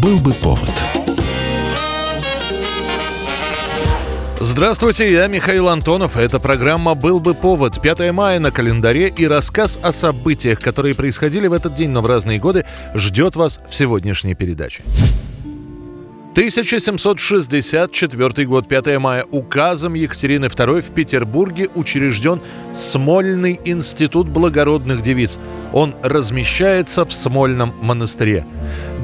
Был бы повод. Здравствуйте, я Михаил Антонов. Эта программа «Был бы повод». 5 мая на календаре и рассказ о событиях, которые происходили в этот день, но в разные годы, ждет вас в сегодняшней передаче. 1764 год, 5 мая. Указом Екатерины II в Петербурге учрежден Смольный институт благородных девиц. Он размещается в Смольном монастыре.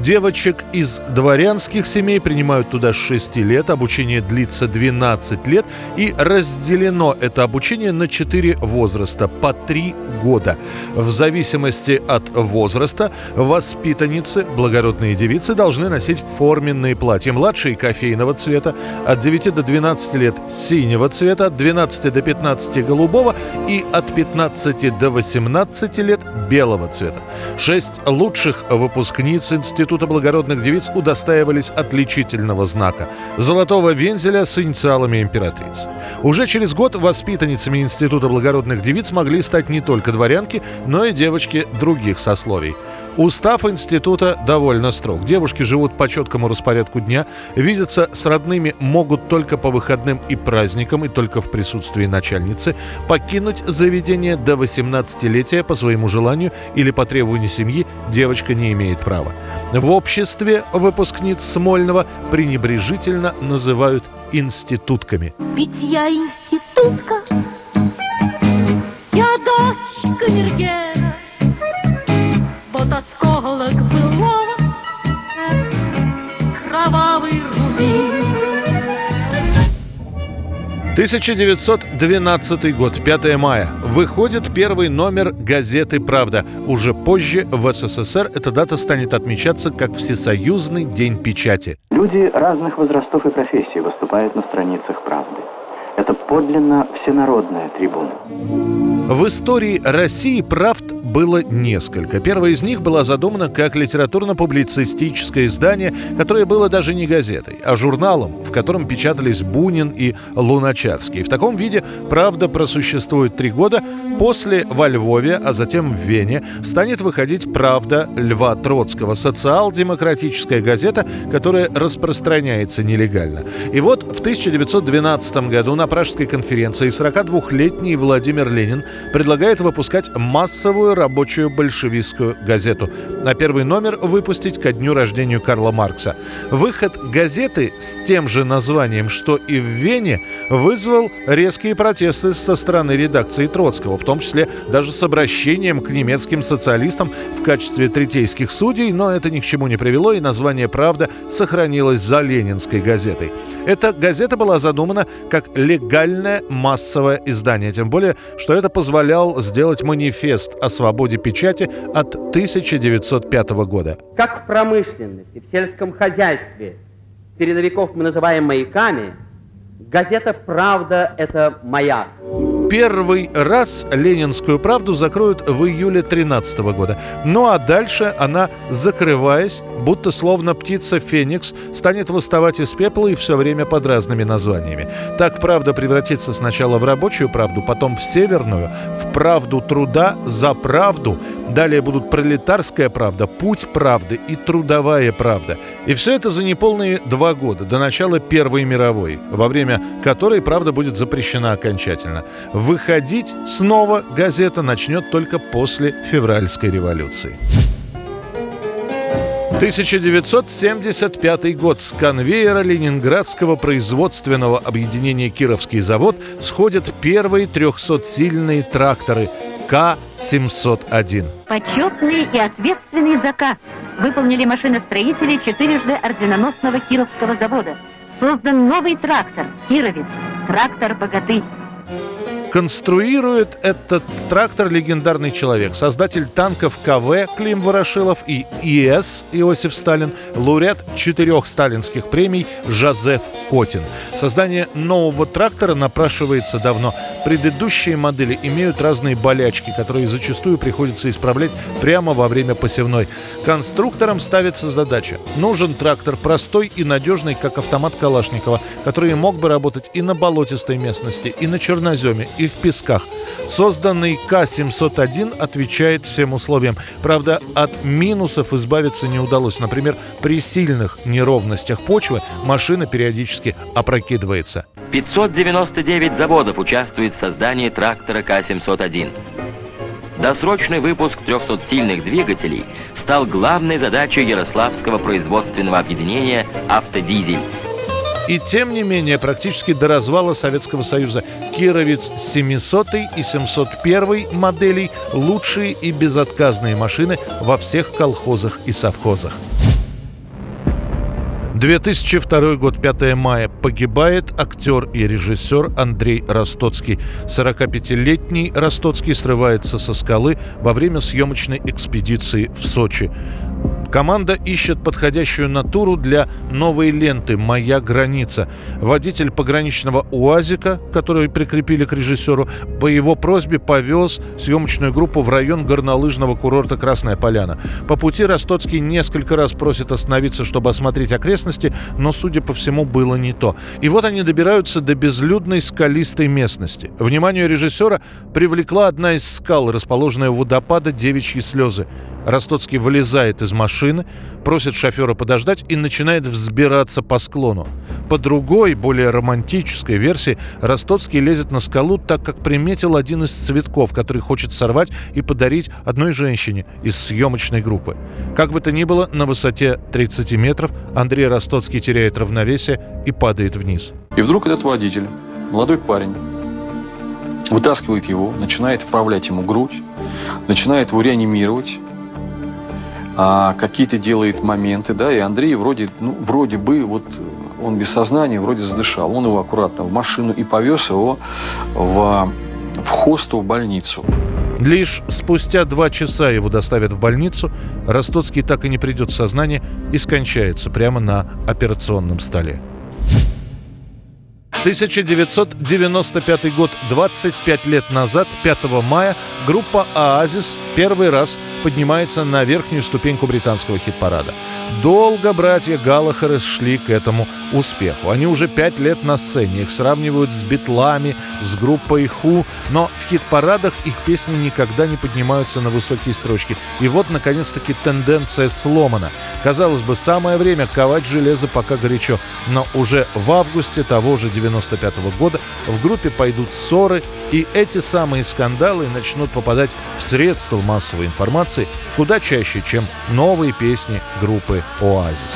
Девочек из дворянских семей принимают туда с 6 лет, обучение длится 12 лет, и разделено это обучение на 4 возраста, по 3 года. В зависимости от возраста воспитанницы, благородные девицы, должны носить форменные платья. Младшие кофейного цвета, от 9 до 12 лет синего цвета, от 12 до 15 голубого и от 15 до 18 лет белого цвета. Шесть лучших выпускниц института благородных девиц удостаивались отличительного знака – золотого вензеля с инициалами императрицы. Уже через год воспитанницами Института благородных девиц могли стать не только дворянки, но и девочки других сословий – Устав института довольно строг. Девушки живут по четкому распорядку дня, видятся с родными могут только по выходным и праздникам и только в присутствии начальницы, покинуть заведение до 18-летия по своему желанию или по требованию семьи девочка не имеет права. В обществе выпускниц Смольного пренебрежительно называют институтками. Ведь я институтка, я дочь камергера, 1912 год, 5 мая. Выходит первый номер газеты «Правда». Уже позже в СССР эта дата станет отмечаться как Всесоюзный день печати. Люди разных возрастов и профессий выступают на страницах «Правды». Это подлинно всенародная трибуна. В истории России правд было несколько. Первое из них было задумано как литературно-публицистическое издание, которое было даже не газетой, а журналом, в котором печатались Бунин и Луначарский. В таком виде «Правда» просуществует три года. После во Львове, а затем в Вене станет выходить «Правда» Льва Троцкого, социал-демократическая газета, которая распространяется нелегально. И вот в 1912 году на Пражской конференции 42-летний Владимир Ленин предлагает выпускать массовую рабочую большевистскую газету. А первый номер выпустить ко дню рождения Карла Маркса. Выход газеты с тем же названием, что и в Вене, вызвал резкие протесты со стороны редакции Троцкого, в том числе даже с обращением к немецким социалистам в качестве третейских судей, но это ни к чему не привело, и название «Правда» сохранилось за ленинской газетой. Эта газета была задумана как легальное массовое издание, тем более, что это позволял сделать манифест о свободе печати от 1905 года. Как в промышленности, в сельском хозяйстве передовиков мы называем маяками, газета «Правда» — это маяк. Первый раз «Ленинскую правду» закроют в июле 13 года. Ну а дальше она, закрываясь, будто словно птица Феникс, станет восставать из пепла и все время под разными названиями. Так «Правда» превратится сначала в рабочую правду, потом в северную, в правду труда за правду – Далее будут пролетарская правда, путь правды и трудовая правда. И все это за неполные два года, до начала Первой мировой, во время которой правда будет запрещена окончательно. Выходить снова газета начнет только после февральской революции. 1975 год. С конвейера Ленинградского производственного объединения «Кировский завод» сходят первые 300-сильные тракторы К-701. Почетный и ответственный заказ выполнили машиностроители четырежды орденоносного Кировского завода. Создан новый трактор «Кировец», трактор «Богатырь». Конструирует этот трактор легендарный человек, создатель танков КВ Клим Ворошилов и ИС Иосиф Сталин, лауреат четырех сталинских премий Жозеф Котин. Создание нового трактора напрашивается давно. Предыдущие модели имеют разные болячки, которые зачастую приходится исправлять прямо во время посевной. Конструкторам ставится задача. Нужен трактор простой и надежный, как автомат Калашникова, который мог бы работать и на болотистой местности, и на черноземе, и в песках. Созданный К-701 отвечает всем условиям. Правда, от минусов избавиться не удалось. Например, при сильных неровностях почвы машина периодически опрокидывается. 599 заводов участвует в создании трактора К-701. Досрочный выпуск 300-сильных двигателей стал главной задачей Ярославского производственного объединения «Автодизель». И тем не менее, практически до развала Советского Союза Кировец 700 и 701 моделей – лучшие и безотказные машины во всех колхозах и совхозах. 2002 год, 5 мая. Погибает актер и режиссер Андрей Ростоцкий. 45-летний Ростоцкий срывается со скалы во время съемочной экспедиции в Сочи. Команда ищет подходящую натуру для новой ленты «Моя граница». Водитель пограничного УАЗика, который прикрепили к режиссеру, по его просьбе повез съемочную группу в район горнолыжного курорта «Красная Поляна». По пути Ростоцкий несколько раз просит остановиться, чтобы осмотреть окрестности, но, судя по всему, было не то. И вот они добираются до безлюдной скалистой местности. Внимание режиссера привлекла одна из скал, расположенная у водопада «Девичьи слезы». Ростоцкий вылезает из машины, просит шофера подождать и начинает взбираться по склону. По другой, более романтической версии, Ростоцкий лезет на скалу, так как приметил один из цветков, который хочет сорвать и подарить одной женщине из съемочной группы. Как бы то ни было, на высоте 30 метров Андрей Ростоцкий теряет равновесие и падает вниз. И вдруг этот водитель, молодой парень, вытаскивает его, начинает вправлять ему грудь, начинает его реанимировать, а, какие-то делает моменты, да, и Андрей вроде, ну, вроде бы, вот он без сознания, вроде задышал. Он его аккуратно в машину и повез его в, в хосту в больницу. Лишь спустя два часа его доставят в больницу, Ростоцкий так и не придет в сознание и скончается прямо на операционном столе. 1995 год, 25 лет назад, 5 мая, группа «Оазис» первый раз поднимается на верхнюю ступеньку британского хит-парада. Долго братья Галлахеры шли к этому успеху. Они уже пять лет на сцене. Их сравнивают с битлами, с группой Ху, но в хит-парадах их песни никогда не поднимаются на высокие строчки. И вот, наконец-таки, тенденция сломана. Казалось бы, самое время ковать железо пока горячо. Но уже в августе того же 95 -го года в группе пойдут ссоры, и эти самые скандалы начнут попадать в средства массовой информации куда чаще, чем новые песни группы «Оазис».